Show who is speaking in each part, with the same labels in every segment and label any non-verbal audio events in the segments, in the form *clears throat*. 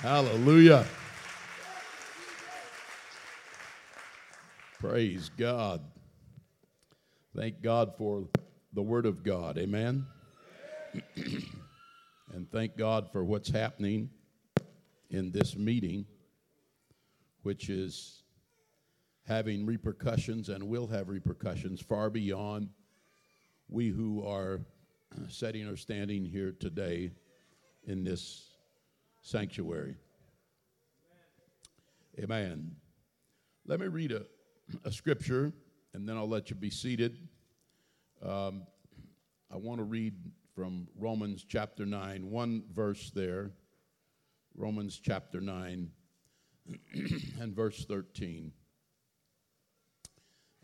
Speaker 1: Hallelujah. Praise God. Thank God for the Word of God. Amen. *clears throat* and thank God for what's happening in this meeting, which is having repercussions and will have repercussions far beyond we who are *clears throat* sitting or standing here today in this sanctuary. Amen. Let me read a, *clears throat* a scripture and then I'll let you be seated. Um, I want to read from Romans chapter 9, one verse there. Romans chapter 9 *clears throat* and verse 13.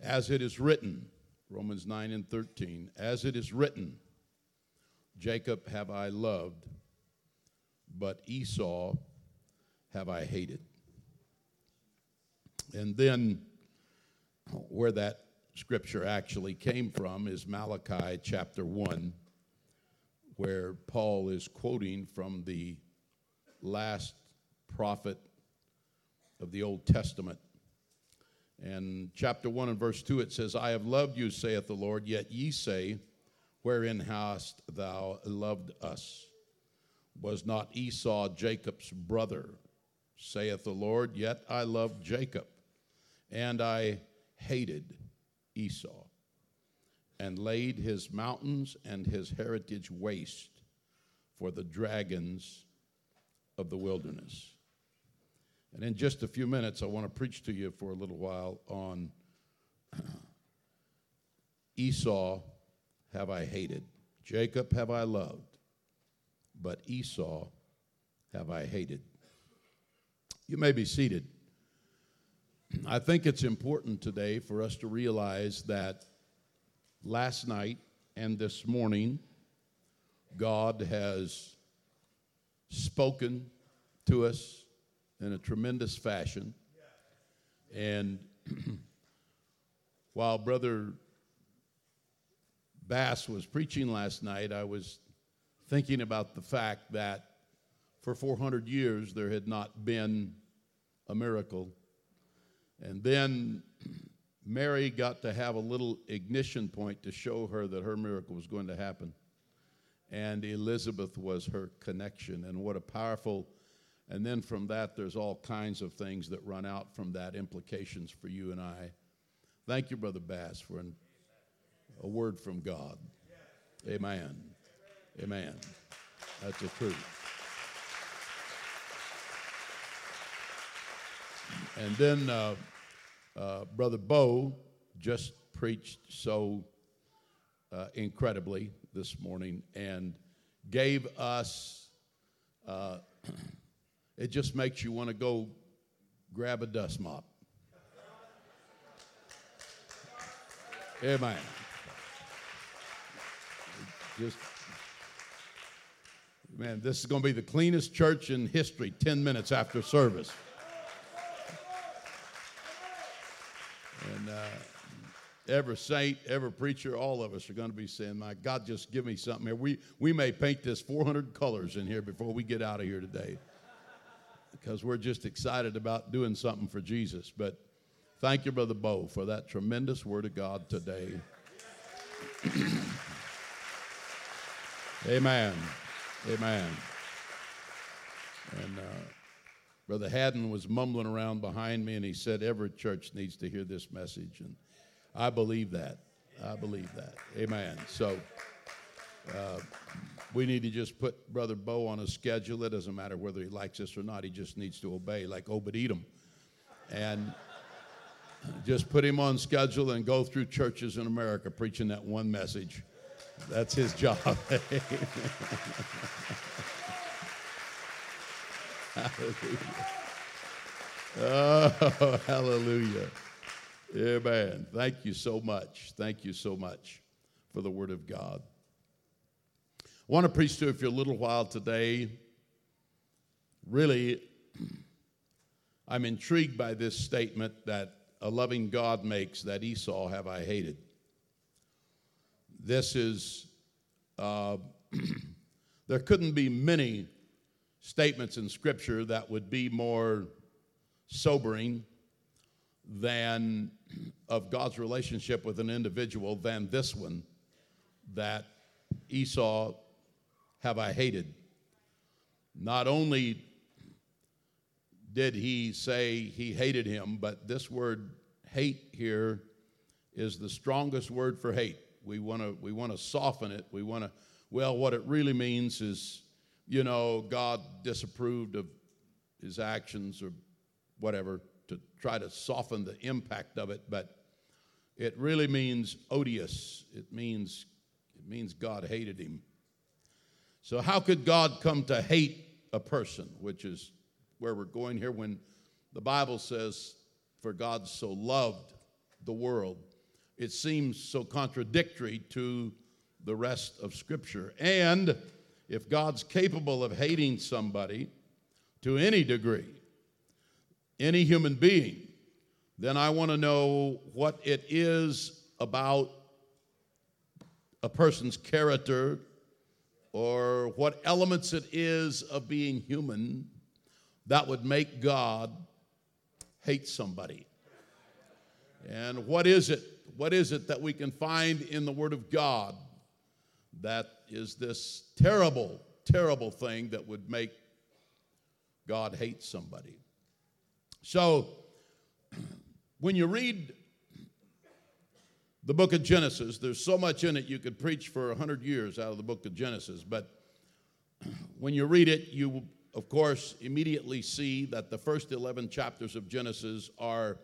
Speaker 1: As it is written, Romans 9 and 13, as it is written, Jacob have I loved but Esau have I hated. And then, where that scripture actually came from is Malachi chapter 1, where Paul is quoting from the last prophet of the Old Testament. And chapter 1 and verse 2, it says, I have loved you, saith the Lord, yet ye say, Wherein hast thou loved us? Was not Esau Jacob's brother, saith the Lord? Yet I loved Jacob, and I hated Esau, and laid his mountains and his heritage waste for the dragons of the wilderness. And in just a few minutes, I want to preach to you for a little while on *clears throat* Esau have I hated, Jacob have I loved but Esau have I hated. You may be seated. I think it's important today for us to realize that last night and this morning, God has spoken to us in a tremendous fashion. And *clears throat* while Brother Bass was preaching last night, I was thinking about the fact that for 400 years there had not been a miracle. And then Mary got to have a little ignition point to show her that her miracle was going to happen. And Elizabeth was her connection. And what a powerful, and then from that, there's all kinds of things that run out from that, implications for you and I. Thank you, Brother Bass, for an, a word from God. Amen. Amen. That's the truth. And then uh, uh, Brother Bo just preached so uh, incredibly this morning and gave us, uh, *clears throat* it just makes you want to go grab a dust mop. Amen. Just Man, this is going to be the cleanest church in history 10 minutes after service. And uh, every saint, every preacher, all of us are going to be saying, My God, just give me something here. We, we may paint this 400 colors in here before we get out of here today because we're just excited about doing something for Jesus. But thank you, Brother Bo, for that tremendous word of God today. *clears throat* Amen. Amen. And uh, Brother Haddon was mumbling around behind me, and he said, Every church needs to hear this message. And I believe that. I believe that. Amen. So uh, we need to just put Brother Bo on a schedule. It doesn't matter whether he likes us or not, he just needs to obey, like Obed Edom. And just put him on schedule and go through churches in America preaching that one message. That's his job. *laughs* hallelujah. Oh, hallelujah. Amen. Thank you so much. Thank you so much for the Word of God. I want to preach to you for a little while today. Really, *clears throat* I'm intrigued by this statement that a loving God makes that Esau have I hated. This is, uh, *clears throat* there couldn't be many statements in Scripture that would be more sobering than of God's relationship with an individual than this one that Esau have I hated. Not only did he say he hated him, but this word hate here is the strongest word for hate. We want to we want to soften it. We want to well what it really means is you know God disapproved of his actions or whatever to try to soften the impact of it, but it really means odious. It means it means God hated him. So how could God come to hate a person, which is where we're going here when the Bible says for God so loved the world. It seems so contradictory to the rest of Scripture. And if God's capable of hating somebody to any degree, any human being, then I want to know what it is about a person's character or what elements it is of being human that would make God hate somebody. And what is it? What is it that we can find in the Word of God that is this terrible, terrible thing that would make God hate somebody? So, *clears throat* when you read the book of Genesis, there's so much in it you could preach for 100 years out of the book of Genesis. But *clears throat* when you read it, you, of course, immediately see that the first 11 chapters of Genesis are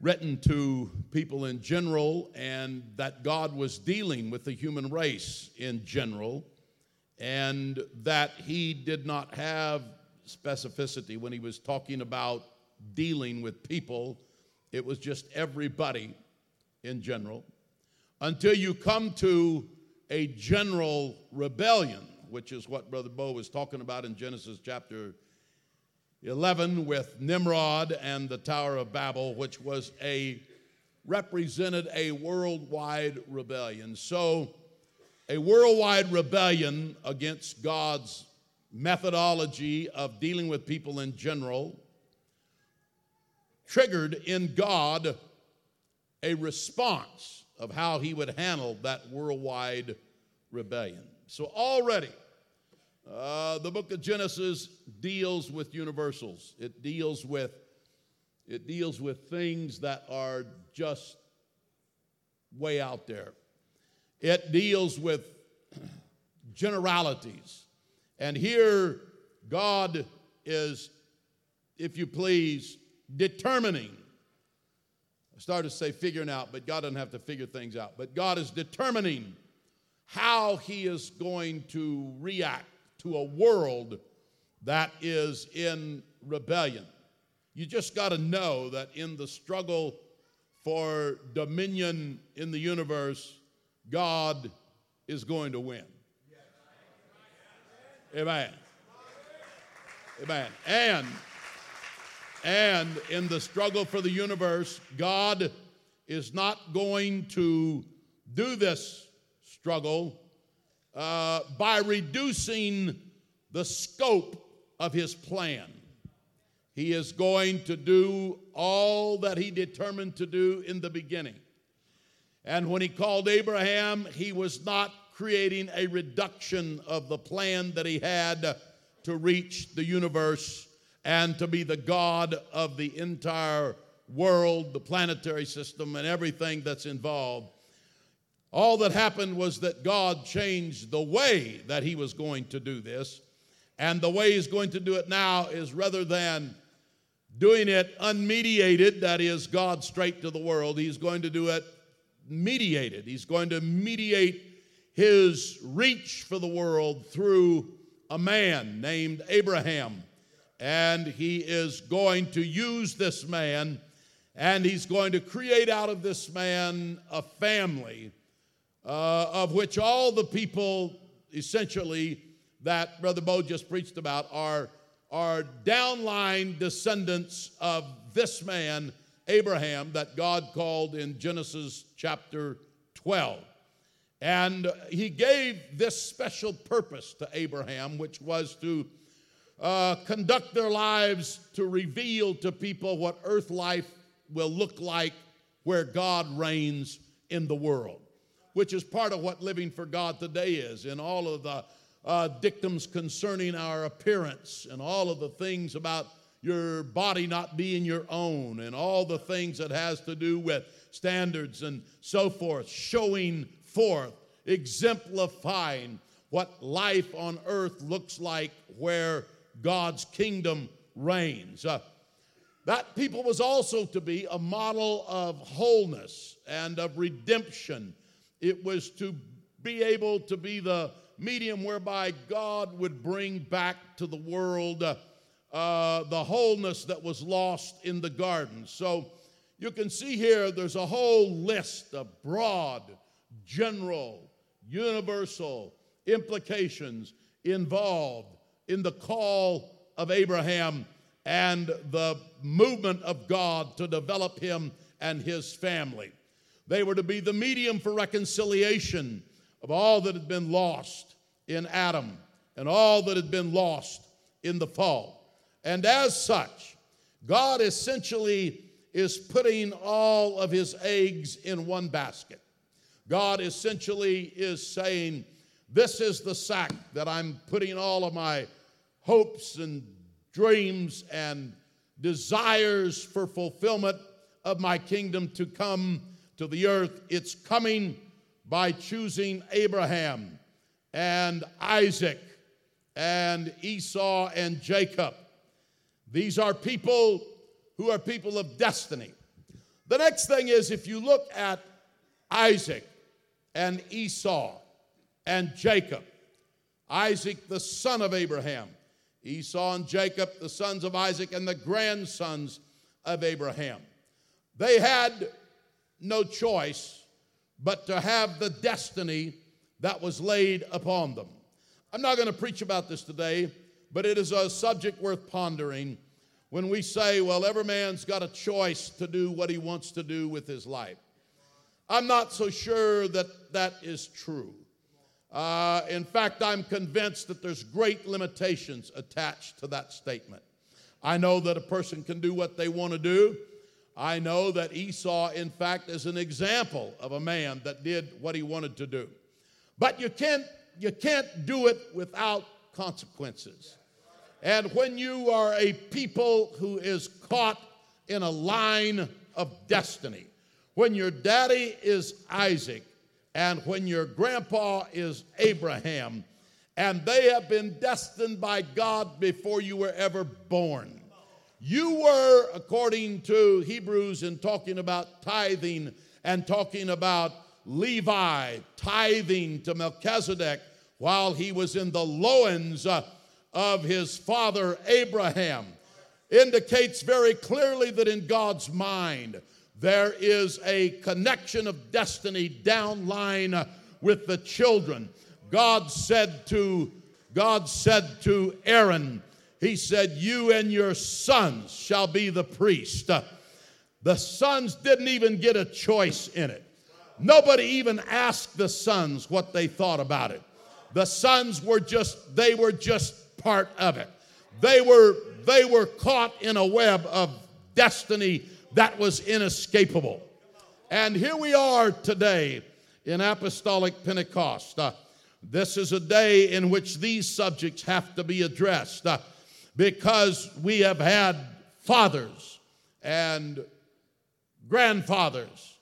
Speaker 1: written to people in general and that God was dealing with the human race in general and that he did not have specificity when he was talking about dealing with people. It was just everybody in general. Until you come to a general rebellion, which is what Brother Bo was talking about in Genesis chapter 11 with Nimrod and the Tower of Babel, which was a represented a worldwide rebellion. So, a worldwide rebellion against God's methodology of dealing with people in general triggered in God a response of how he would handle that worldwide rebellion. So already, uh, the book of Genesis deals with universals. It deals with it deals with things that are just way out there. It deals with *clears throat* generalities. And here, God is, if you please, determining. I started to say figuring out, but God doesn't have to figure things out. But God is determining how He is going to react to a world that is in rebellion. You just got to know that in the struggle for dominion in the universe, God is going to win. Amen. Amen. And and in the struggle for the universe, God is not going to do this struggle uh, by reducing the scope of his plan. He is going to do all that he determined to do in the beginning. And when he called Abraham, he was not creating a reduction of the plan that he had to reach the universe and to be the God of the entire world, the planetary system, and everything that's involved. All that happened was that God changed the way that He was going to do this. And the way He's going to do it now is rather than doing it unmediated, that is, God straight to the world, He's going to do it mediated. He's going to mediate his reach for the world through a man named Abraham. And he is going to use this man and he's going to create out of this man a family uh, of which all the people essentially that Brother Bo just preached about are, are downline descendants of this man, Abraham, that God called in Genesis chapter 12. And he gave this special purpose to Abraham, which was to uh, conduct their lives to reveal to people what earth life will look like where God reigns in the world, which is part of what living for God today is in all of the uh, dictums concerning our appearance and all of the things about your body not being your own and all the things that has to do with standards and so forth showing forth exemplifying what life on earth looks like where god's kingdom reigns. Uh, that people was also to be a model of wholeness and of redemption it was to be able to be the medium whereby God would bring back to the world uh, the wholeness that was lost in the garden. So you can see here there's a whole list of broad, general, universal implications involved in the call of Abraham and the movement of God to develop him and his family. They were to be the medium for reconciliation of all that had been lost in Adam and all that had been lost in the fall. And as such, God essentially is putting all of his eggs in one basket. God essentially is saying, This is the sack that I'm putting all of my hopes and dreams and desires for fulfillment of my kingdom to come to the earth. It's coming by choosing Abraham and Isaac and Esau and Jacob. These are people who are people of destiny. The next thing is if you look at Isaac and Esau and Jacob, Isaac, the son of Abraham, Esau and Jacob, the sons of Isaac, and the grandsons of Abraham. They had no choice but to have the destiny that was laid upon them. I'm not going to preach about this today, but it is a subject worth pondering when we say, well, every man's got a choice to do what he wants to do with his life. I'm not so sure that that is true. Uh, in fact, I'm convinced that there's great limitations attached to that statement. I know that a person can do what they want to do, I know that Esau, in fact, is an example of a man that did what he wanted to do. But you can't, you can't do it without consequences. And when you are a people who is caught in a line of destiny, when your daddy is Isaac and when your grandpa is Abraham, and they have been destined by God before you were ever born. You were, according to Hebrews, in talking about tithing and talking about Levi tithing to Melchizedek while he was in the loins uh, of his father Abraham, indicates very clearly that in God's mind there is a connection of destiny down line uh, with the children. God said to God said to Aaron, he said, You and your sons shall be the priest. The sons didn't even get a choice in it. Nobody even asked the sons what they thought about it. The sons were just, they were just part of it. They were, they were caught in a web of destiny that was inescapable. And here we are today in Apostolic Pentecost. Uh, this is a day in which these subjects have to be addressed. Uh, because we have had fathers and grandfathers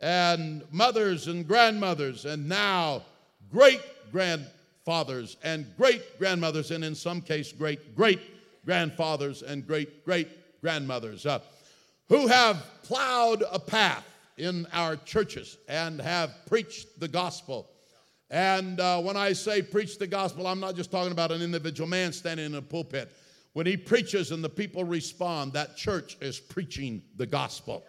Speaker 1: and mothers and grandmothers and now great grandfathers and great grandmothers and in some case great great grandfathers and great great grandmothers uh, who have plowed a path in our churches and have preached the gospel and uh, when I say preach the gospel, I'm not just talking about an individual man standing in a pulpit. When he preaches and the people respond, that church is preaching the gospel.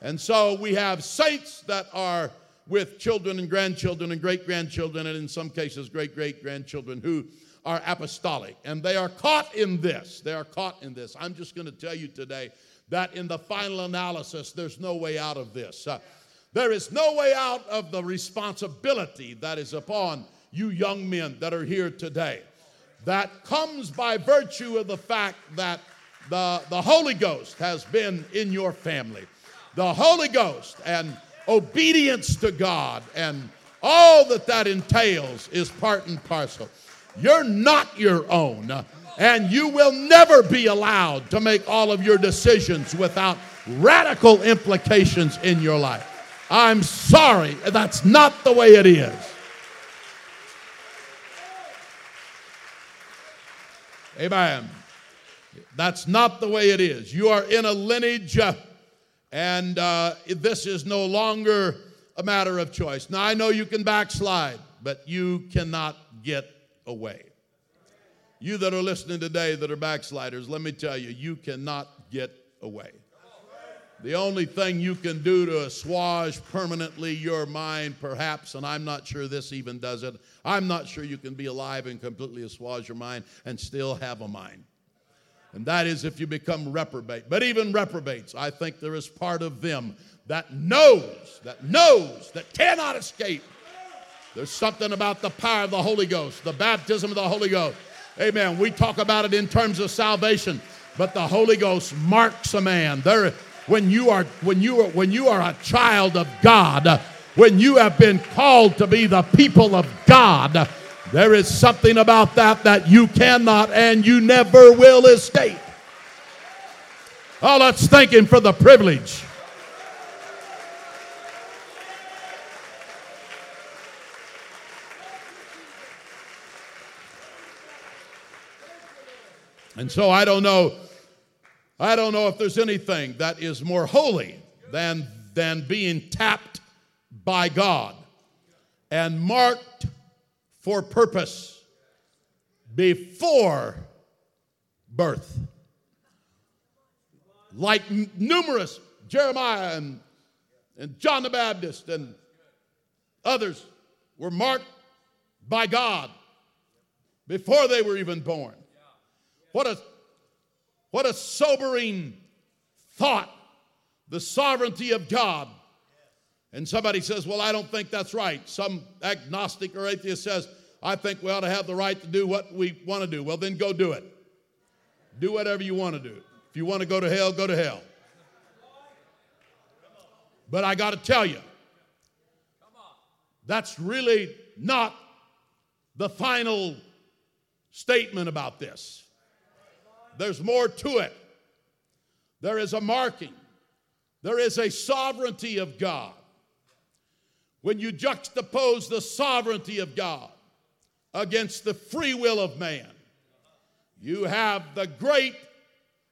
Speaker 1: And so we have saints that are with children and grandchildren and great grandchildren, and in some cases, great great grandchildren who are apostolic. And they are caught in this. They are caught in this. I'm just going to tell you today that in the final analysis, there's no way out of this. Uh, There is no way out of the responsibility that is upon you young men that are here today. That comes by virtue of the fact that the, the Holy Ghost has been in your family. The Holy Ghost and obedience to God and all that that entails is part and parcel. You're not your own, and you will never be allowed to make all of your decisions without radical implications in your life. I'm sorry, that's not the way it is. Amen. That's not the way it is. You are in a lineage, uh, and uh, this is no longer a matter of choice. Now, I know you can backslide, but you cannot get away. You that are listening today that are backsliders, let me tell you, you cannot get away. The only thing you can do to assuage permanently your mind, perhaps, and I'm not sure this even does it, I'm not sure you can be alive and completely assuage your mind and still have a mind. And that is if you become reprobate. But even reprobates, I think there is part of them that knows, that knows, that cannot escape. There's something about the power of the Holy Ghost, the baptism of the Holy Ghost. Amen. We talk about it in terms of salvation, but the Holy Ghost marks a man. There, when you are when you are when you are a child of God, when you have been called to be the people of God, there is something about that that you cannot and you never will escape. Oh, let's thank Him for the privilege. And so I don't know I don't know if there's anything that is more holy than, than being tapped by God and marked for purpose before birth. Like numerous Jeremiah and, and John the Baptist and others were marked by God before they were even born. What a what a sobering thought, the sovereignty of God. And somebody says, Well, I don't think that's right. Some agnostic or atheist says, I think we ought to have the right to do what we want to do. Well, then go do it. Do whatever you want to do. If you want to go to hell, go to hell. But I got to tell you, that's really not the final statement about this. There's more to it. There is a marking, there is a sovereignty of God. When you juxtapose the sovereignty of God against the free will of man, you have the great,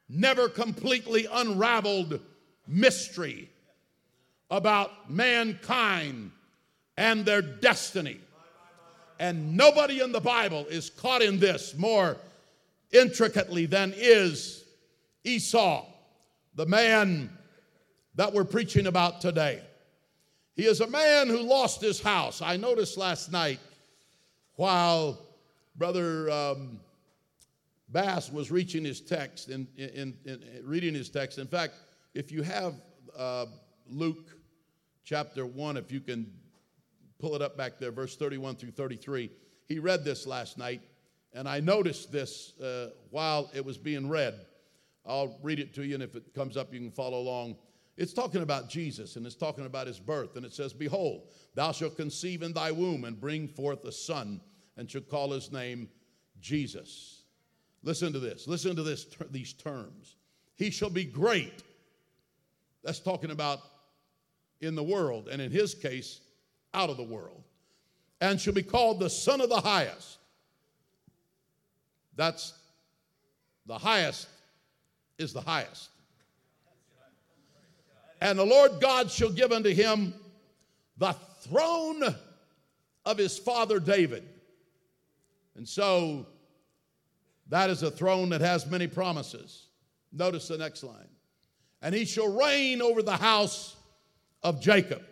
Speaker 1: never completely unraveled mystery about mankind and their destiny. And nobody in the Bible is caught in this more intricately than is Esau, the man that we're preaching about today. He is a man who lost his house. I noticed last night while Brother um, Bass was reaching his text and in, in, in, reading his text. In fact, if you have uh, Luke chapter 1, if you can pull it up back there, verse 31 through 33, he read this last night and I noticed this uh, while it was being read. I'll read it to you, and if it comes up, you can follow along. It's talking about Jesus, and it's talking about his birth. And it says, Behold, thou shalt conceive in thy womb and bring forth a son, and shall call his name Jesus. Listen to this. Listen to this, ter- these terms. He shall be great. That's talking about in the world, and in his case, out of the world. And shall be called the Son of the Highest. That's the highest, is the highest. And the Lord God shall give unto him the throne of his father David. And so that is a throne that has many promises. Notice the next line. And he shall reign over the house of Jacob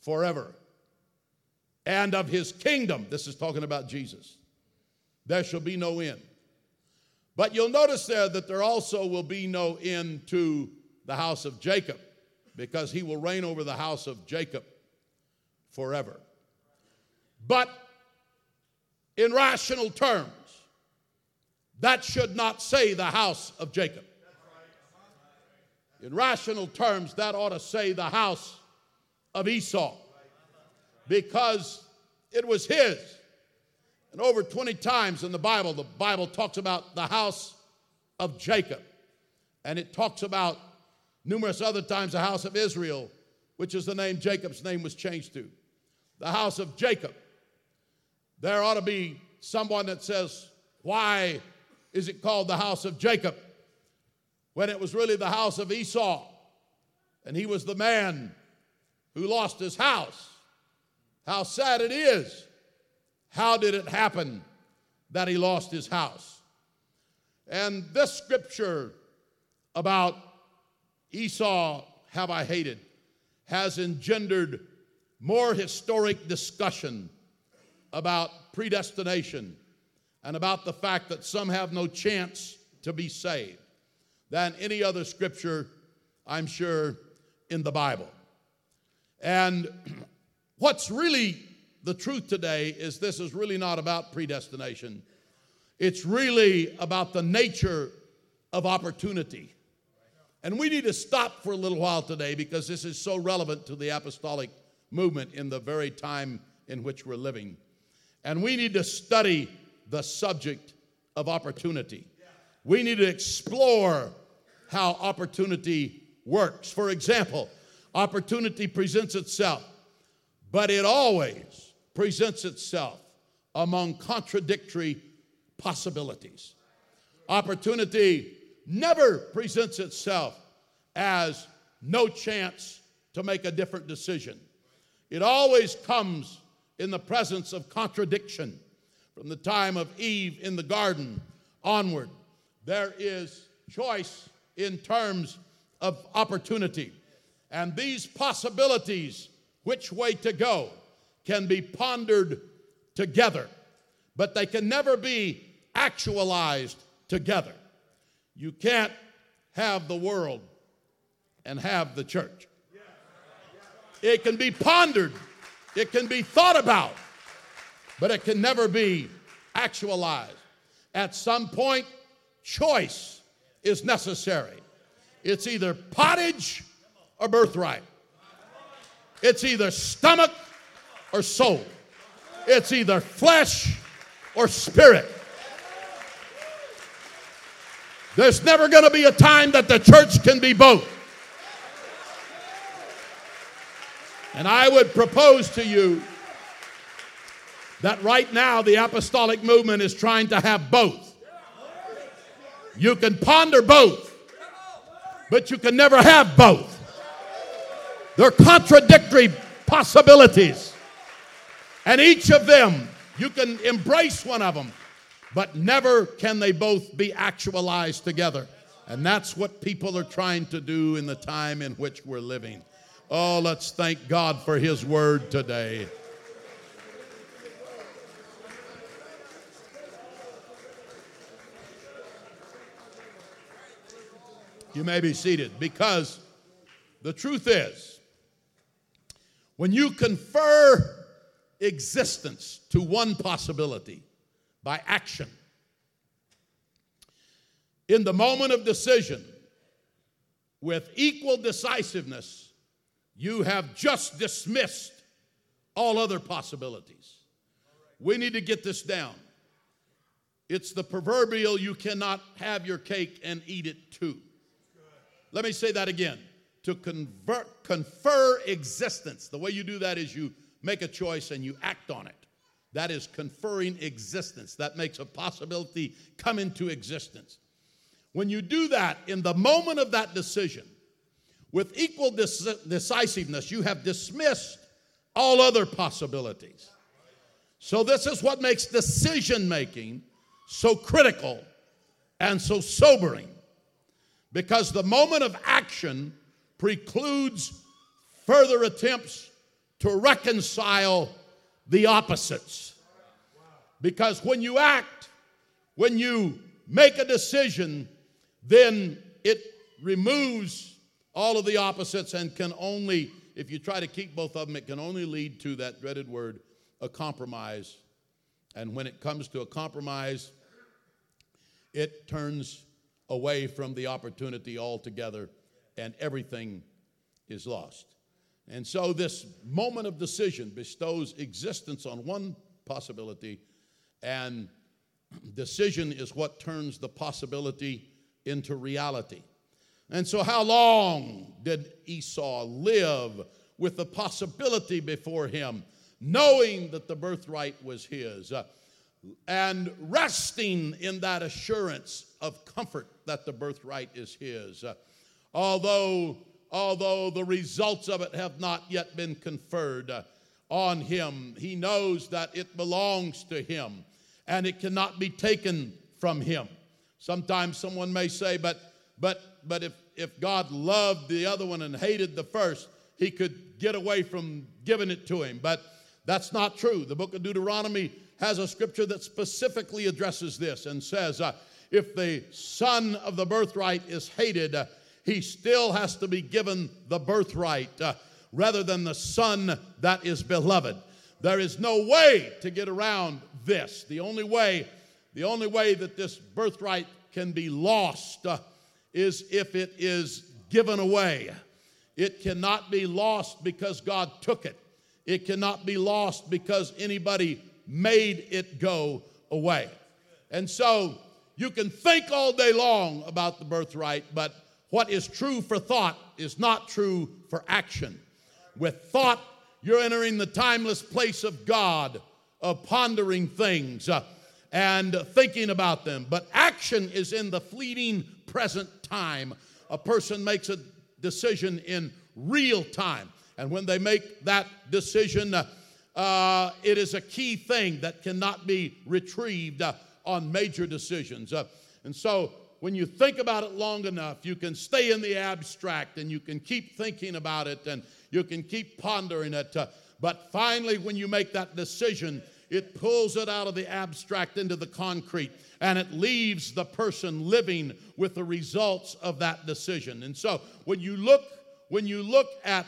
Speaker 1: forever. And of his kingdom, this is talking about Jesus there shall be no end. But you'll notice there that there also will be no end to the house of Jacob. because he will reign over the house of Jacob forever. But in rational terms, that should not say the house of Jacob. In rational terms, that ought to say the house of Esau because it was his. And over 20 times in the Bible, the Bible talks about the house of Jacob. And it talks about numerous other times the house of Israel, which is the name Jacob's name was changed to. The house of Jacob. There ought to be someone that says, Why is it called the house of Jacob? When it was really the house of Esau. And he was the man who lost his house. How sad it is. How did it happen that he lost his house? And this scripture about Esau have I hated has engendered more historic discussion about predestination and about the fact that some have no chance to be saved than any other scripture, I'm sure, in the Bible. And *clears throat* what's really the truth today is this is really not about predestination. It's really about the nature of opportunity. And we need to stop for a little while today because this is so relevant to the apostolic movement in the very time in which we're living. And we need to study the subject of opportunity. We need to explore how opportunity works. For example, opportunity presents itself, but it always presents itself among contradictory possibilities. Opportunity never presents itself as no chance to make a different decision. It always comes in the presence of contradiction. From the time of Eve in the garden onward, there is choice in terms of opportunity. And these possibilities, which way to go, can be pondered together, but they can never be actualized together. You can't have the world and have the church. It can be pondered, it can be thought about, but it can never be actualized. At some point, choice is necessary. It's either pottage or birthright. It's either stomach or soul. It's either flesh or spirit. There's never going to be a time that the church can be both. And I would propose to you that right now the apostolic movement is trying to have both. You can ponder both, but you can never have both. They're contradictory possibilities. And each of them, you can embrace one of them, but never can they both be actualized together. And that's what people are trying to do in the time in which we're living. Oh, let's thank God for His word today. You may be seated because the truth is, when you confer existence to one possibility by action. In the moment of decision, with equal decisiveness, you have just dismissed all other possibilities. We need to get this down. It's the proverbial you cannot have your cake and eat it too. Let me say that again. To convert, confer existence, the way you do that is you make a choice and you act on it. That is conferring existence. That makes a possibility come into existence. When you do that, in the moment of that decision, with equal decisiveness, you have dismissed all other possibilities. So, this is what makes decision making so critical and so sobering because the moment of action precludes further attempts to reconcile the opposites. Because when you act, when you make a decision, then it removes all of the opposites and can only, if you try to keep both of them, it can only lead to that dreaded word, a compromise. And when it comes to a compromise, it turns away from the opportunity altogether and everything is lost. And so, this moment of decision bestows existence on one possibility, and decision is what turns the possibility into reality. And so, how long did Esau live with the possibility before him, knowing that the birthright was his, uh, and resting in that assurance of comfort that the birthright is his? Uh, although although the results of it have not yet been conferred on him. He knows that it belongs to him and it cannot be taken from him. Sometimes someone may say, but but but if if God loved the other one and hated the first, he could get away from giving it to him. But that's not true. The book of Deuteronomy has a scripture that specifically addresses this and says, uh, if the son of the birthright is hated, uh, he still has to be given the birthright uh, rather than the son that is beloved. There is no way to get around this. The only way, the only way that this birthright can be lost uh, is if it is given away. It cannot be lost because God took it. It cannot be lost because anybody made it go away. And so you can think all day long about the birthright, but what is true for thought is not true for action. With thought, you're entering the timeless place of God, of pondering things uh, and thinking about them. But action is in the fleeting present time. A person makes a decision in real time. And when they make that decision, uh, uh, it is a key thing that cannot be retrieved uh, on major decisions. And so when you think about it long enough, you can stay in the abstract and you can keep thinking about it and you can keep pondering it. Uh, but finally, when you make that decision, it pulls it out of the abstract into the concrete and it leaves the person living with the results of that decision. And so when you look, when you look at,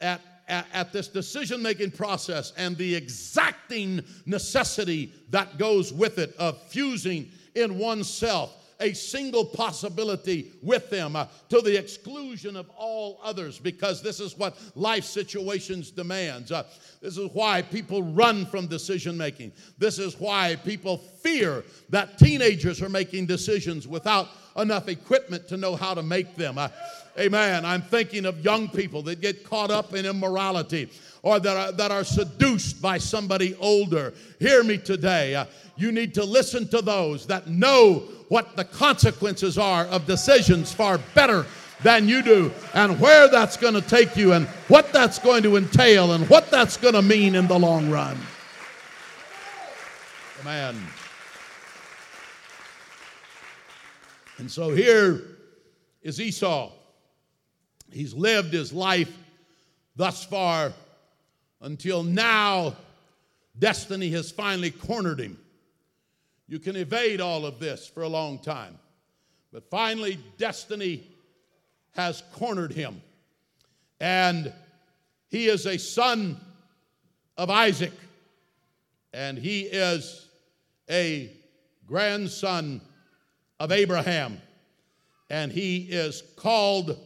Speaker 1: at at, at, this decision making process and the exacting necessity that goes with it of fusing in oneself a single possibility with them uh, to the exclusion of all others because this is what life situations demands. Uh, this is why people run from decision making. This is why people fear that teenagers are making decisions without enough equipment to know how to make them. Uh, amen. I'm thinking of young people that get caught up in immorality or that are, that are seduced by somebody older. Hear me today. Uh, you need to listen to those that know what the consequences are of decisions far better than you do, and where that's going to take you, and what that's going to entail, and what that's going to mean in the long run. Amen. And so here is Esau. He's lived his life thus far until now, destiny has finally cornered him. You can evade all of this for a long time. But finally, destiny has cornered him. And he is a son of Isaac, and he is a grandson of Abraham, and he is called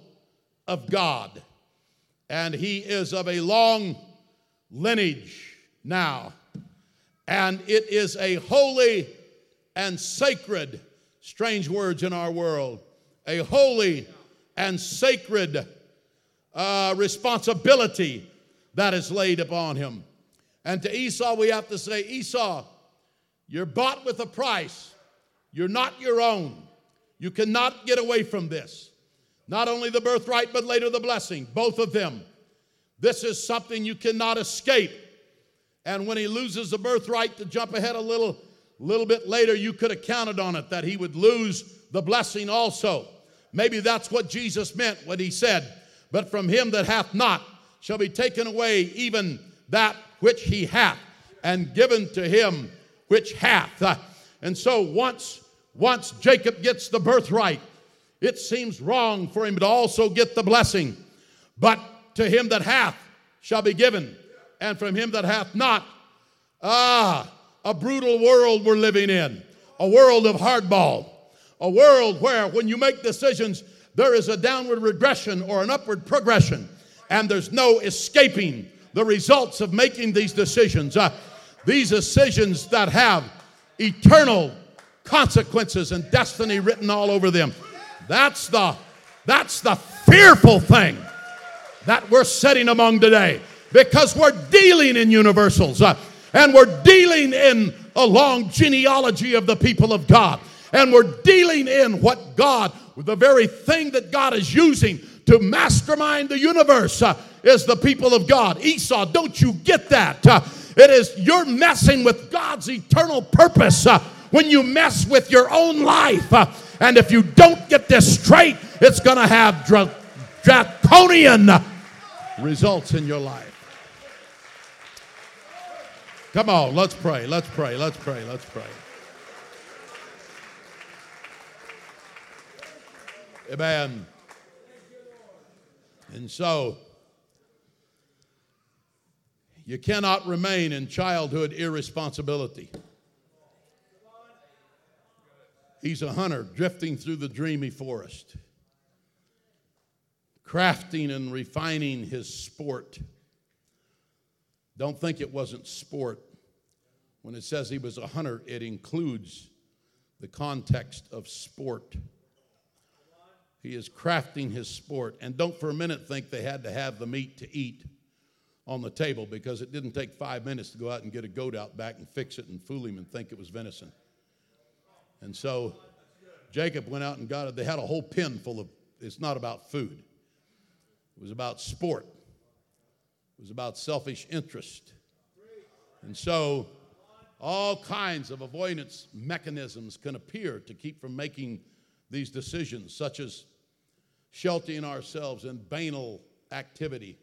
Speaker 1: of God, and he is of a long lineage now, and it is a holy and sacred, strange words in our world, a holy and sacred uh, responsibility that is laid upon him. And to Esau, we have to say, Esau, you're bought with a price. You're not your own. You cannot get away from this. Not only the birthright, but later the blessing, both of them. This is something you cannot escape. And when he loses the birthright, to jump ahead a little, little bit later, you could have counted on it that he would lose the blessing also. Maybe that's what Jesus meant when he said, But from him that hath not shall be taken away even that which he hath, and given to him which hath. Uh, and so once, once Jacob gets the birthright, it seems wrong for him to also get the blessing. But to him that hath shall be given, and from him that hath not, ah, a brutal world we're living in, a world of hardball, a world where when you make decisions, there is a downward regression or an upward progression, and there's no escaping the results of making these decisions. Uh, these decisions that have eternal consequences and destiny written all over them. That's the that's the fearful thing that we're setting among today because we're dealing in universals uh, and we're dealing in a long genealogy of the people of God and we're dealing in what God, the very thing that God is using to mastermind the universe uh, is the people of God. Esau, don't you get that? Uh, it is you're messing with God's eternal purpose uh, when you mess with your own life. Uh, and if you don't get this straight, it's going to have dra- draconian results in your life. Come on, let's pray, let's pray, let's pray, let's pray. Amen. And so, you cannot remain in childhood irresponsibility. He's a hunter drifting through the dreamy forest, crafting and refining his sport. Don't think it wasn't sport. When it says he was a hunter, it includes the context of sport. He is crafting his sport. And don't for a minute think they had to have the meat to eat on the table because it didn't take five minutes to go out and get a goat out back and fix it and fool him and think it was venison. And so Jacob went out and got it. They had a whole pen full of, it's not about food, it was about sport, it was about selfish interest. And so all kinds of avoidance mechanisms can appear to keep from making these decisions, such as sheltering ourselves in banal activity.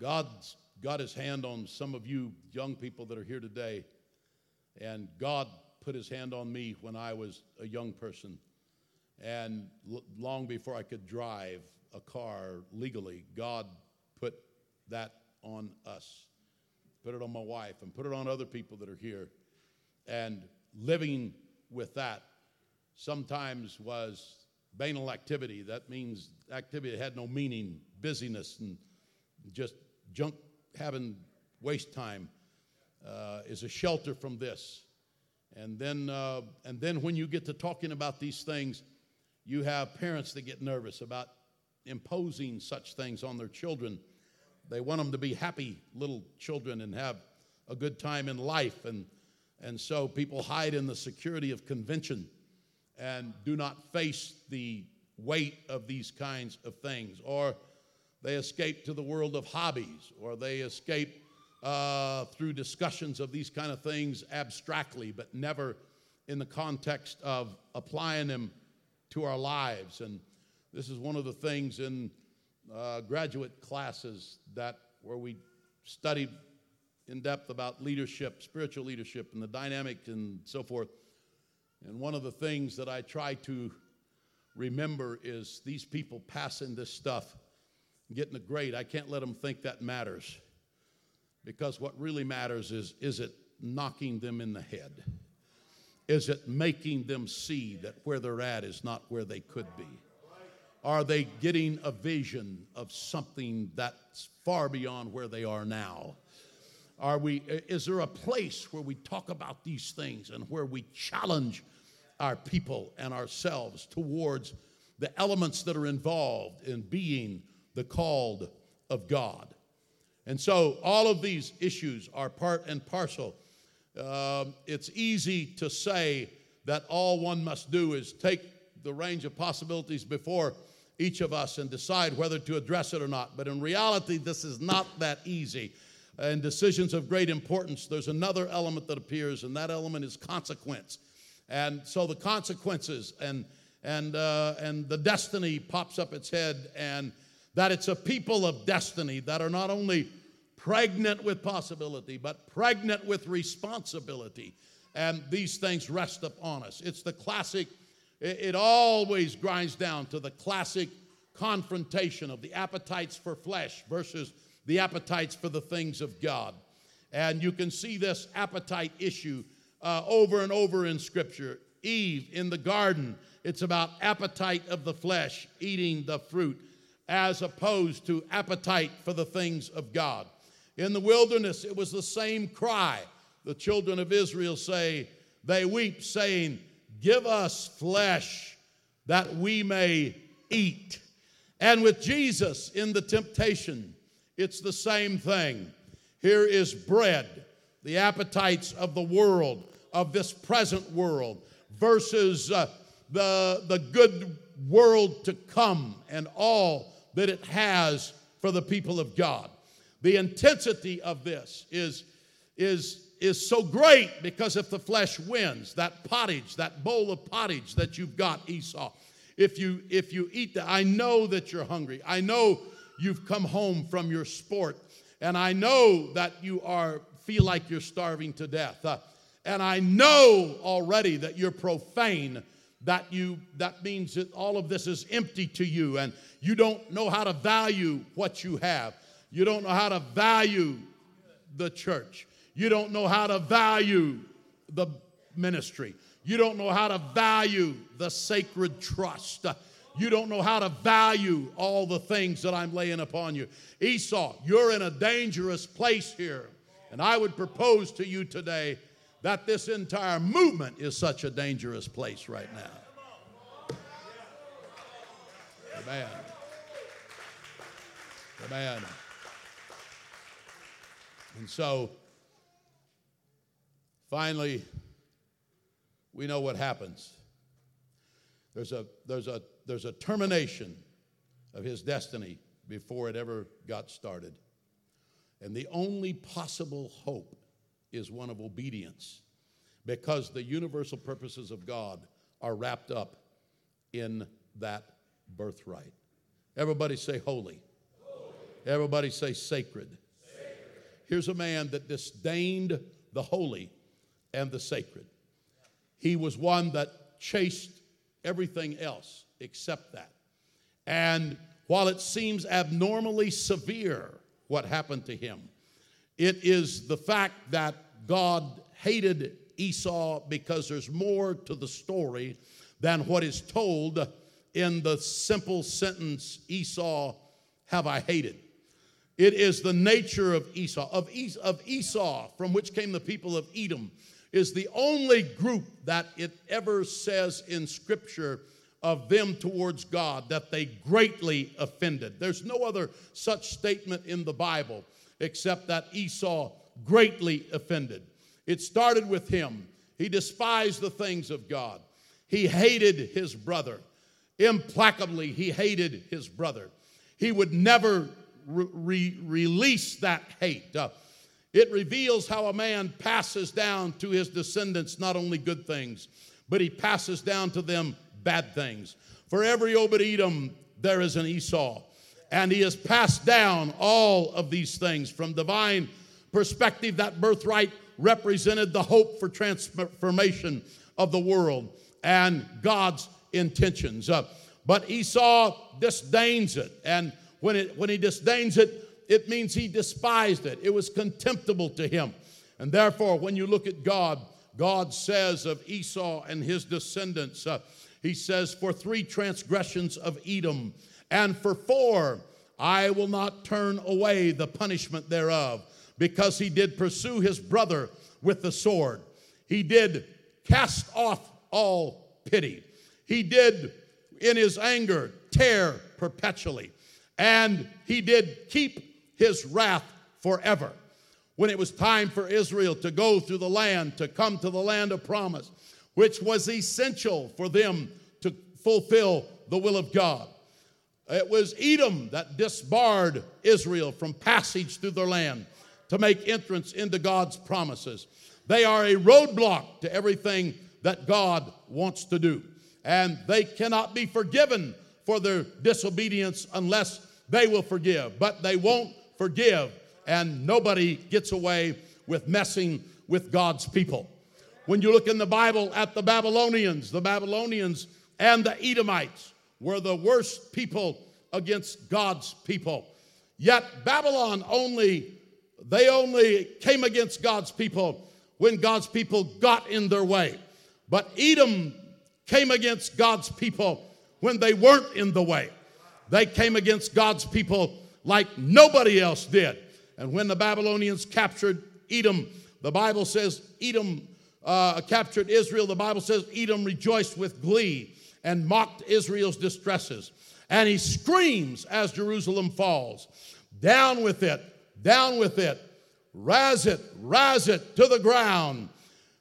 Speaker 1: God's got his hand on some of you young people that are here today, and God put his hand on me when I was a young person. And l- long before I could drive a car legally, God put that on us, put it on my wife, and put it on other people that are here. And living with that sometimes was banal activity. That means activity that had no meaning, busyness, and just junk having waste time uh, is a shelter from this. And then, uh, and then when you get to talking about these things, you have parents that get nervous about imposing such things on their children. They want them to be happy little children and have a good time in life. And, and so people hide in the security of convention and do not face the weight of these kinds of things. Or they escape to the world of hobbies, or they escape uh, through discussions of these kind of things abstractly, but never in the context of applying them to our lives. And this is one of the things in uh, graduate classes that where we studied in depth about leadership, spiritual leadership, and the dynamic and so forth. And one of the things that I try to remember is these people passing this stuff, getting a grade. I can't let them think that matters. Because what really matters is is it knocking them in the head? Is it making them see that where they're at is not where they could be? Are they getting a vision of something that's far beyond where they are now? Are we, is there a place where we talk about these things and where we challenge our people and ourselves towards the elements that are involved in being the called of God? And so all of these issues are part and parcel. Um, it's easy to say that all one must do is take the range of possibilities before each of us and decide whether to address it or not. But in reality, this is not that easy. In decisions of great importance, there's another element that appears, and that element is consequence. And so the consequences and and uh, and the destiny pops up its head, and that it's a people of destiny that are not only pregnant with possibility, but pregnant with responsibility. And these things rest upon us. It's the classic It, it always grinds down to the classic confrontation of the appetites for flesh versus the appetites for the things of God. And you can see this appetite issue uh, over and over in Scripture. Eve in the garden, it's about appetite of the flesh, eating the fruit, as opposed to appetite for the things of God. In the wilderness, it was the same cry. The children of Israel say, they weep, saying, Give us flesh that we may eat. And with Jesus in the temptation, it's the same thing. Here is bread, the appetites of the world, of this present world, versus uh, the, the good world to come and all that it has for the people of God. The intensity of this is, is, is so great because if the flesh wins, that pottage, that bowl of pottage that you've got, Esau, if you if you eat that, I know that you're hungry. I know you've come home from your sport, and I know that you are feel like you're starving to death. Uh, and I know already that you're profane. That you that means that all of this is empty to you, and you don't know how to value what you have. You don't know how to value the church. You don't know how to value the ministry. You don't know how to value the sacred trust. You don't know how to value all the things that I'm laying upon you. Esau, you're in a dangerous place here. And I would propose to you today that this entire movement is such a dangerous place right now. Amen. Amen. And so, finally, we know what happens. There's a, there's a, there's a termination of his destiny before it ever got started. And the only possible hope is one of obedience because the universal purposes of God are wrapped up in that birthright. Everybody say holy. holy. Everybody say sacred. sacred. Here's a man that disdained the holy and the sacred. He was one that chased everything else except that. And while it seems abnormally severe what happened to him, it is the fact that God hated Esau because there's more to the story than what is told in the simple sentence Esau have I hated. It is the nature of Esau, of, Esau, from which came the people of Edom is the only group that it ever says in Scripture of them towards God that they greatly offended. There's no other such statement in the Bible except that Esau greatly offended. It started with him. He despised the things of God. He hated his brother. Implacably, he hated his brother. He would never re- re- release that hate. Uh, it reveals how a man passes down to his descendants not only good things, but he passes down to them bad things. For every Obed Edom, there is an Esau. And he has passed down all of these things from divine perspective. That birthright represented the hope for transformation of the world and God's intentions. Uh, but Esau disdains it. And when, it, when he disdains it, it means he despised it. It was contemptible to him. And therefore, when you look at God, God says of Esau and his descendants, uh, he says, For three transgressions of Edom, and for four, I will not turn away the punishment thereof, because he did pursue his brother with the sword. He did cast off all pity. He did, in his anger, tear perpetually. And he did keep his wrath forever. When it was time for Israel to go through the land, to come to the land of promise, which was essential for them to fulfill the will of God. It was Edom that disbarred Israel from passage through their land to make entrance into God's promises. They are a roadblock to everything that God wants to do. And they cannot be forgiven for their disobedience unless they will forgive. But they won't forgive, and nobody gets away with messing with God's people. When you look in the Bible at the Babylonians, the Babylonians and the Edomites were the worst people against God's people. Yet Babylon only, they only came against God's people when God's people got in their way. But Edom came against God's people when they weren't in the way. They came against God's people like nobody else did. And when the Babylonians captured Edom, the Bible says Edom uh, captured Israel. The Bible says Edom rejoiced with glee and mocked Israel's distresses. And he screams as Jerusalem falls Down with it, down with it, raz it, raz it to the ground.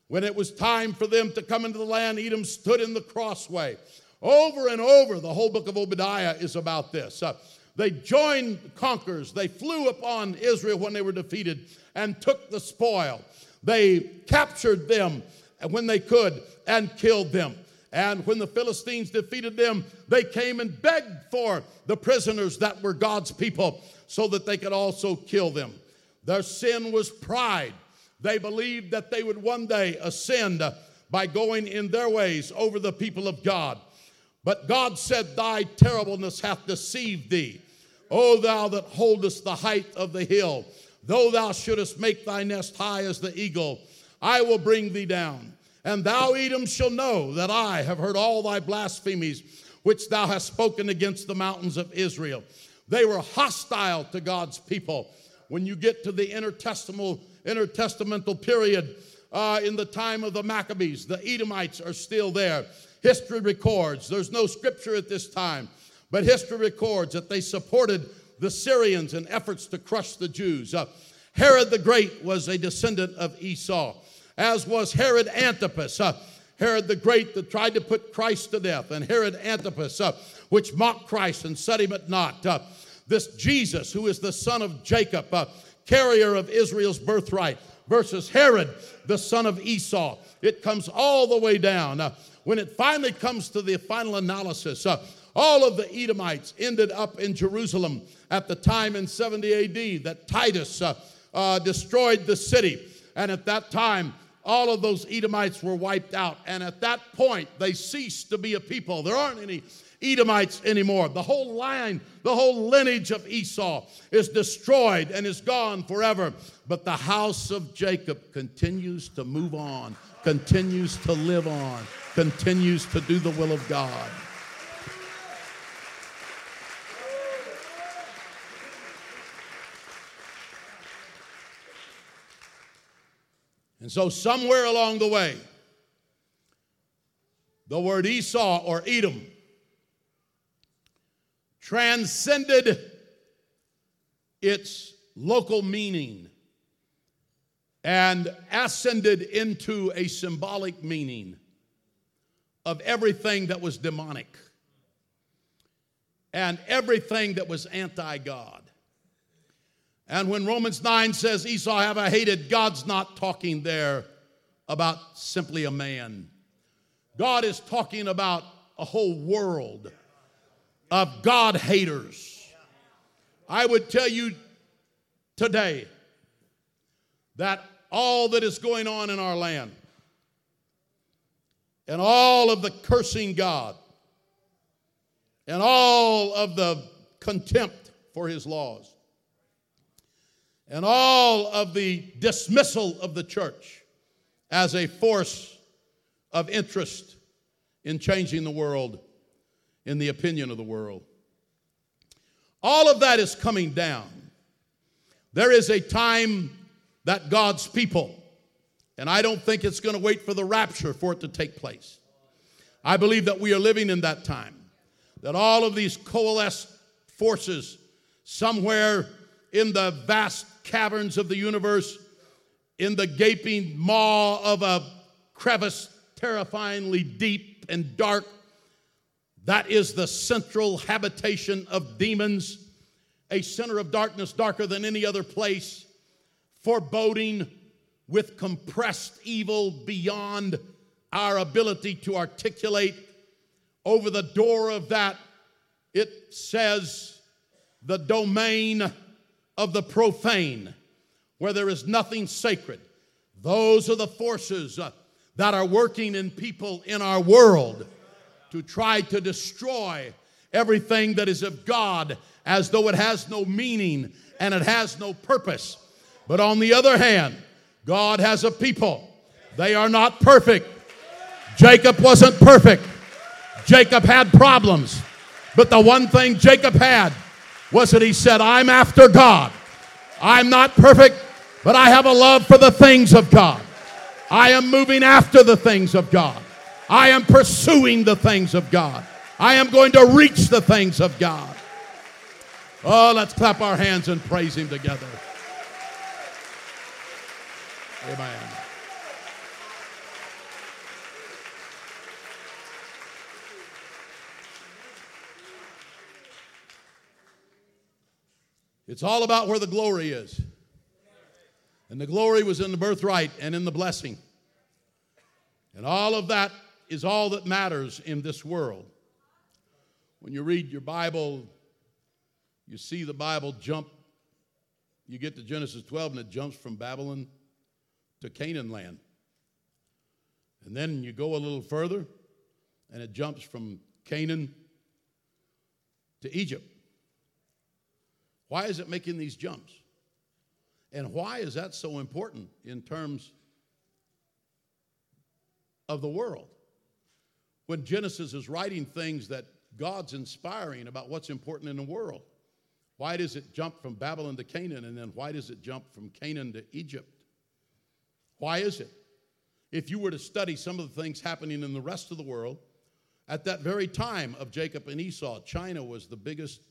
Speaker 1: When it was time for them to come into the land, Edom stood in the crossway. Over and over, the whole book of Obadiah is about this. Uh, they joined conquerors. They flew upon Israel when they were defeated and took the spoil. They captured them when they could and killed them. And when the Philistines defeated them, they came and begged for the prisoners that were God's people so that they could also kill them. Their sin was pride. They believed that they would one day ascend by going in their ways over the people of God. But God said, Thy terribleness hath deceived thee. O thou that holdest the height of the hill, though thou shouldest make thy nest high as the eagle, I will bring thee down. And thou, Edom, shall know that I have heard all thy blasphemies which thou hast spoken against the mountains of Israel. They were hostile to God's people. When you get to the intertestamental, intertestamental period, uh, in the time of the Maccabees, the Edomites are still there. History records, there's no scripture at this time, but history records that they supported the Syrians in efforts to crush the Jews. Uh, Herod the Great was a descendant of Esau, as was Herod Antipas. Uh, Herod the Great that tried to put Christ to death, and Herod Antipas, uh, which mocked Christ and set him at naught. Uh, this Jesus, who is the son of Jacob, uh, carrier of Israel's birthright, versus Herod, the son of Esau. It comes all the way down. Uh, when it finally comes to the final analysis, all of the Edomites ended up in Jerusalem at the time in 70 AD that Titus uh, uh, destroyed the city. And at that time, all of those Edomites were wiped out. And at that point, they ceased to be a people. There aren't any Edomites anymore. The whole line, the whole lineage of Esau is destroyed and is gone forever. But the house of Jacob continues to move on, continues to live on, continues to do the will of God. And so, somewhere along the way, the word Esau or Edom transcended its local meaning and ascended into a symbolic meaning of everything that was demonic and everything that was anti God. And when Romans 9 says Esau have I hated, God's not talking there about simply a man. God is talking about a whole world of God haters. I would tell you today that all that is going on in our land and all of the cursing God and all of the contempt for his laws and all of the dismissal of the church as a force of interest in changing the world, in the opinion of the world. All of that is coming down. There is a time that God's people, and I don't think it's going to wait for the rapture for it to take place. I believe that we are living in that time, that all of these coalesced forces somewhere in the vast caverns of the universe, in the gaping maw of a crevice terrifyingly deep and dark. That is the central habitation of demons, a center of darkness darker than any other place, foreboding with compressed evil beyond our ability to articulate. Over the door of that, it says, the domain of the profane, where there is nothing sacred. Those are the forces uh, that are working in people in our world to try to destroy everything that is of God as though it has no meaning and it has no purpose. But on the other hand, God has a people. They are not perfect. Jacob wasn't perfect. Jacob had problems. But the one thing Jacob had was that he said, I'm after God. I'm not perfect, but I have a love for the things of God. I am moving after the things of God. I am pursuing the things of God. I am going to reach the things of God. Oh, let's clap our hands and praise Him together. Amen. It's all about where the glory is. And the glory was in the birthright and in the blessing. And all of that is all that matters in this world. When you read your Bible, you see the Bible jump. You get to Genesis 12 and it jumps from Babylon to Canaan land. And then you go a little further and it jumps from Canaan to Egypt. Why is it making these jumps? And why is that so important in terms of the world? When Genesis is writing things that God's inspiring about what's important in the world. Why does it jump from Babylon to Canaan and then why does it jump from Canaan to Egypt? Why is it? If you were to study some of the things happening in the rest of the world, at that very time of Jacob and Esau, China was the biggest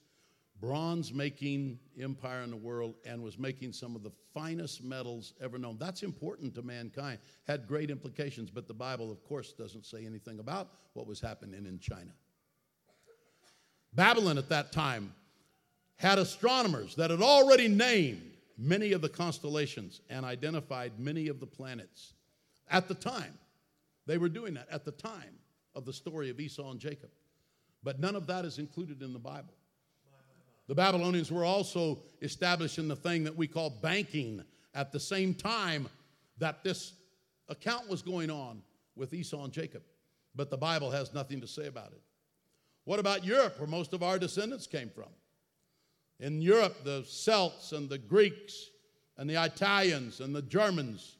Speaker 1: bronze making empire in the world and was making some of the finest metals ever known. That's important to mankind, had great implications, but the Bible, of course, doesn't say anything about what was happening in China. Babylon at that time had astronomers that had already named many of the constellations and identified many of the planets at the time. They were doing that at the time of the story of Esau and Jacob. But none of that is included in the Bible. The Babylonians were also establishing the thing that we call banking at the same time that this account was going on with Esau and Jacob. But the Bible has nothing to say about it. What about Europe, where most of our descendants came from? In Europe, the Celts and the Greeks and the Italians and the Germans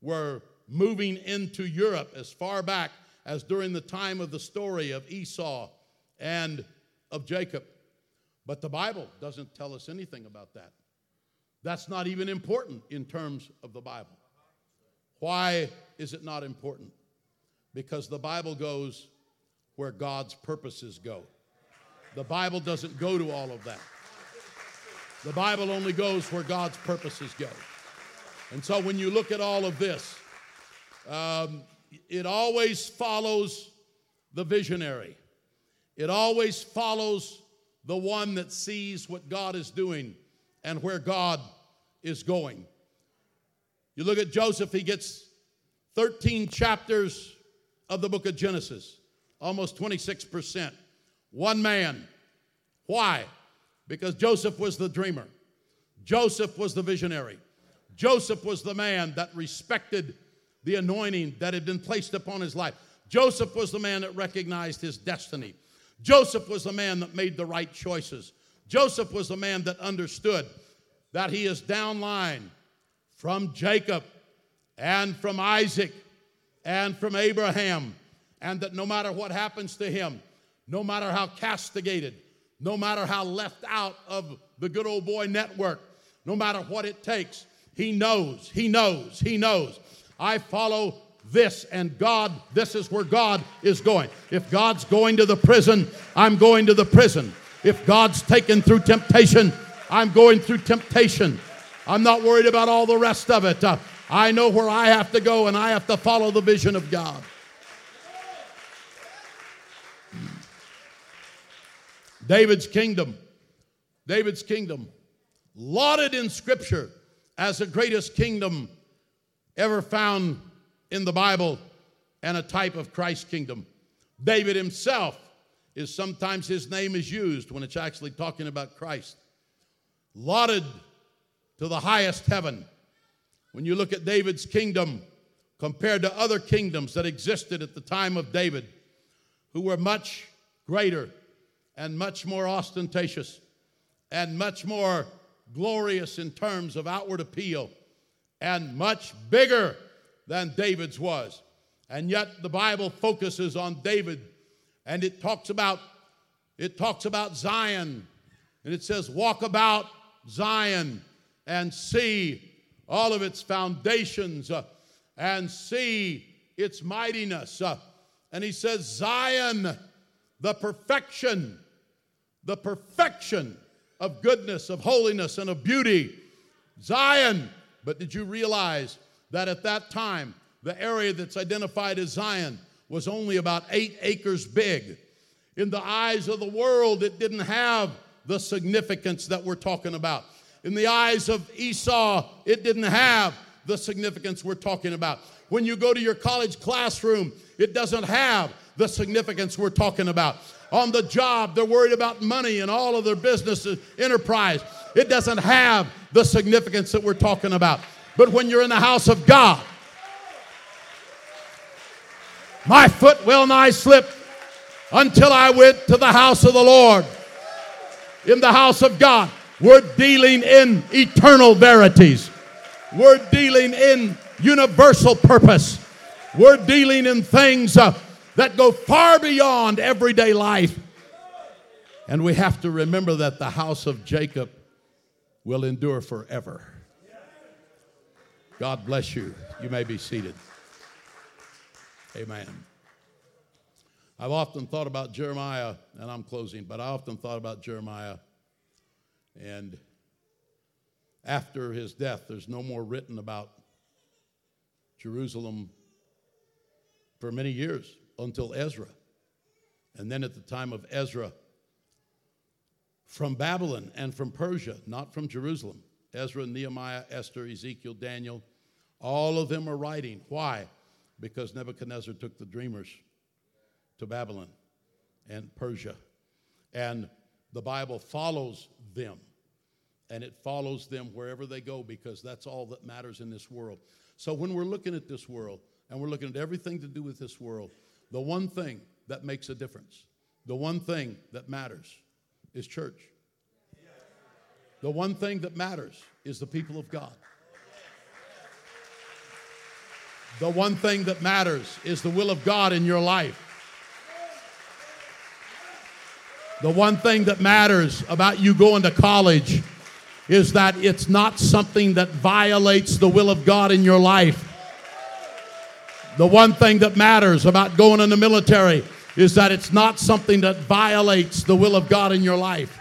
Speaker 1: were moving into Europe as far back as during the time of the story of Esau and of Jacob. But the Bible doesn't tell us anything about that. That's not even important in terms of the Bible. Why is it not important? Because the Bible goes where God's purposes go. The Bible doesn't go to all of that. The Bible only goes where God's purposes go. And so when you look at all of this, um, it always follows the visionary. It always follows the one that sees what God is doing and where God is going. You look at Joseph, he gets 13 chapters of the book of Genesis, almost 26%. One man. Why? Because Joseph was the dreamer, Joseph was the visionary, Joseph was the man that respected the anointing that had been placed upon his life. Joseph was the man that recognized his destiny. Joseph was the man that made the right choices. Joseph was the man that understood that he is downline from Jacob and from Isaac and from Abraham, and that no matter what happens to him, no matter how castigated, no matter how left out of the good old boy network, no matter what it takes, he knows, he knows, he knows. I follow this and God, this is where God is going. If God's going to the prison, I'm going to the prison. If God's taken through temptation, I'm going through temptation. I'm not worried about all the rest of it. Uh, I know where I have to go and I have to follow the vision of God. David's kingdom, David's kingdom, lauded in Scripture as the greatest kingdom ever found in the Bible and a type of Christ's kingdom. David himself is sometimes his name is used when it's actually talking about Christ. Lauded to the highest heaven. When you look at David's kingdom compared to other kingdoms that existed at the time of David, who were much greater and much more ostentatious and much more glorious in terms of outward appeal and much bigger than David's was. And yet the Bible focuses on David and it talks about it talks about Zion and it says walk about Zion and see all of its foundations uh, and see its mightiness. Uh, and he says Zion the perfection the perfection of goodness, of holiness, and of beauty. Zion. But did you realize that at that time, the area that's identified as Zion was only about eight acres big? In the eyes of the world, it didn't have the significance that we're talking about. In the eyes of Esau, it didn't have the significance we're talking about. When you go to your college classroom, it doesn't have the significance we're talking about on the job. They're worried about money and all of their business enterprise. It doesn't have the significance that we're talking about. But when you're in the house of God, my foot well nigh slipped until I went to the house of the Lord. In the house of God, we're dealing in eternal verities. We're dealing in universal purpose. We're dealing in things uh, that go far beyond everyday life. And we have to remember that the house of Jacob will endure forever. God bless you. You may be seated. Amen. I've often thought about Jeremiah, and I'm closing, but I often thought about Jeremiah. And after his death, there's no more written about Jerusalem for many years until Ezra. And then at the time of Ezra, from Babylon and from Persia, not from Jerusalem. Ezra, Nehemiah, Esther, Ezekiel, Daniel, all of them are writing. Why? Because Nebuchadnezzar took the dreamers to Babylon and Persia. And the Bible follows them. And it follows them wherever they go because that's all that matters in this world. So when we're looking at this world and we're looking at everything to do with this world, the one thing that makes a difference, the one thing that matters is church. The one thing that matters is the people of God. The one thing that matters is the will of God in your life. The one thing that matters about you going to college is that it's not something that violates the will of God in your life. The one thing that matters about going in the military is that it's not something that violates the will of God in your life.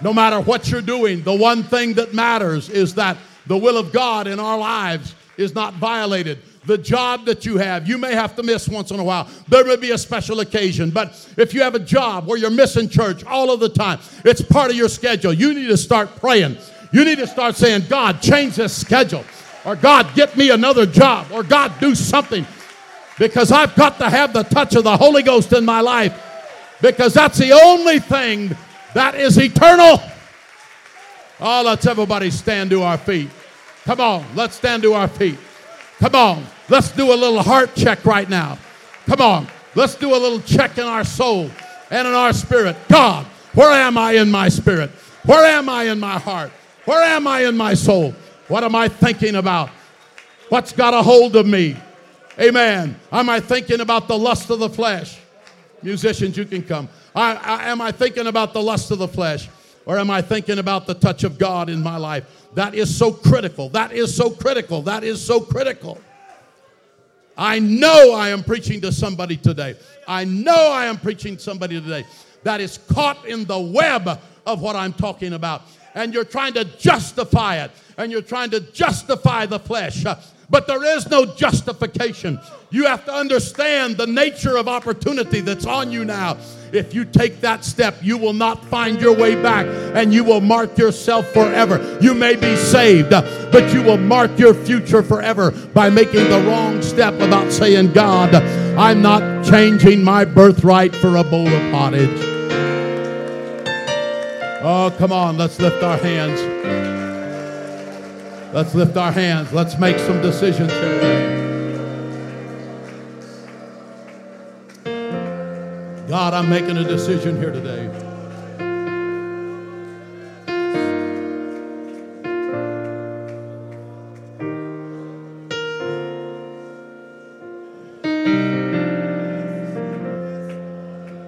Speaker 1: No matter what you're doing, the one thing that matters is that the will of God in our lives is not violated. The job that you have, you may have to miss once in a while. There may be a special occasion, but if you have a job where you're missing church all of the time, it's part of your schedule. You need to start praying. You need to start saying, God, change this schedule. Or God, get me another job. Or God, do something because I've got to have the touch of the Holy Ghost in my life because that's the only thing that is eternal. Oh, let's everybody stand to our feet. Come on, let's stand to our feet. Come on, let's do a little heart check right now. Come on, let's do a little check in our soul and in our spirit. God, where am I in my spirit? Where am I in my heart? Where am I in my soul? What am I thinking about? What's got a hold of me? Amen. Am I thinking about the lust of the flesh? Musicians, you can come. I, I, am I thinking about the lust of the flesh? Or am I thinking about the touch of God in my life? That is so critical. That is so critical. That is so critical. I know I am preaching to somebody today. I know I am preaching to somebody today that is caught in the web of what I'm talking about. And you're trying to justify it. And you're trying to justify the flesh. But there is no justification. You have to understand the nature of opportunity that's on you now. If you take that step, you will not find your way back and you will mark yourself forever. You may be saved, but you will mark your future forever by making the wrong step about saying, God, I'm not changing my birthright for a bowl of pottage. Oh, come on, let's lift our hands. Let's lift our hands. Let's make some decisions here. God, I'm making a decision here today.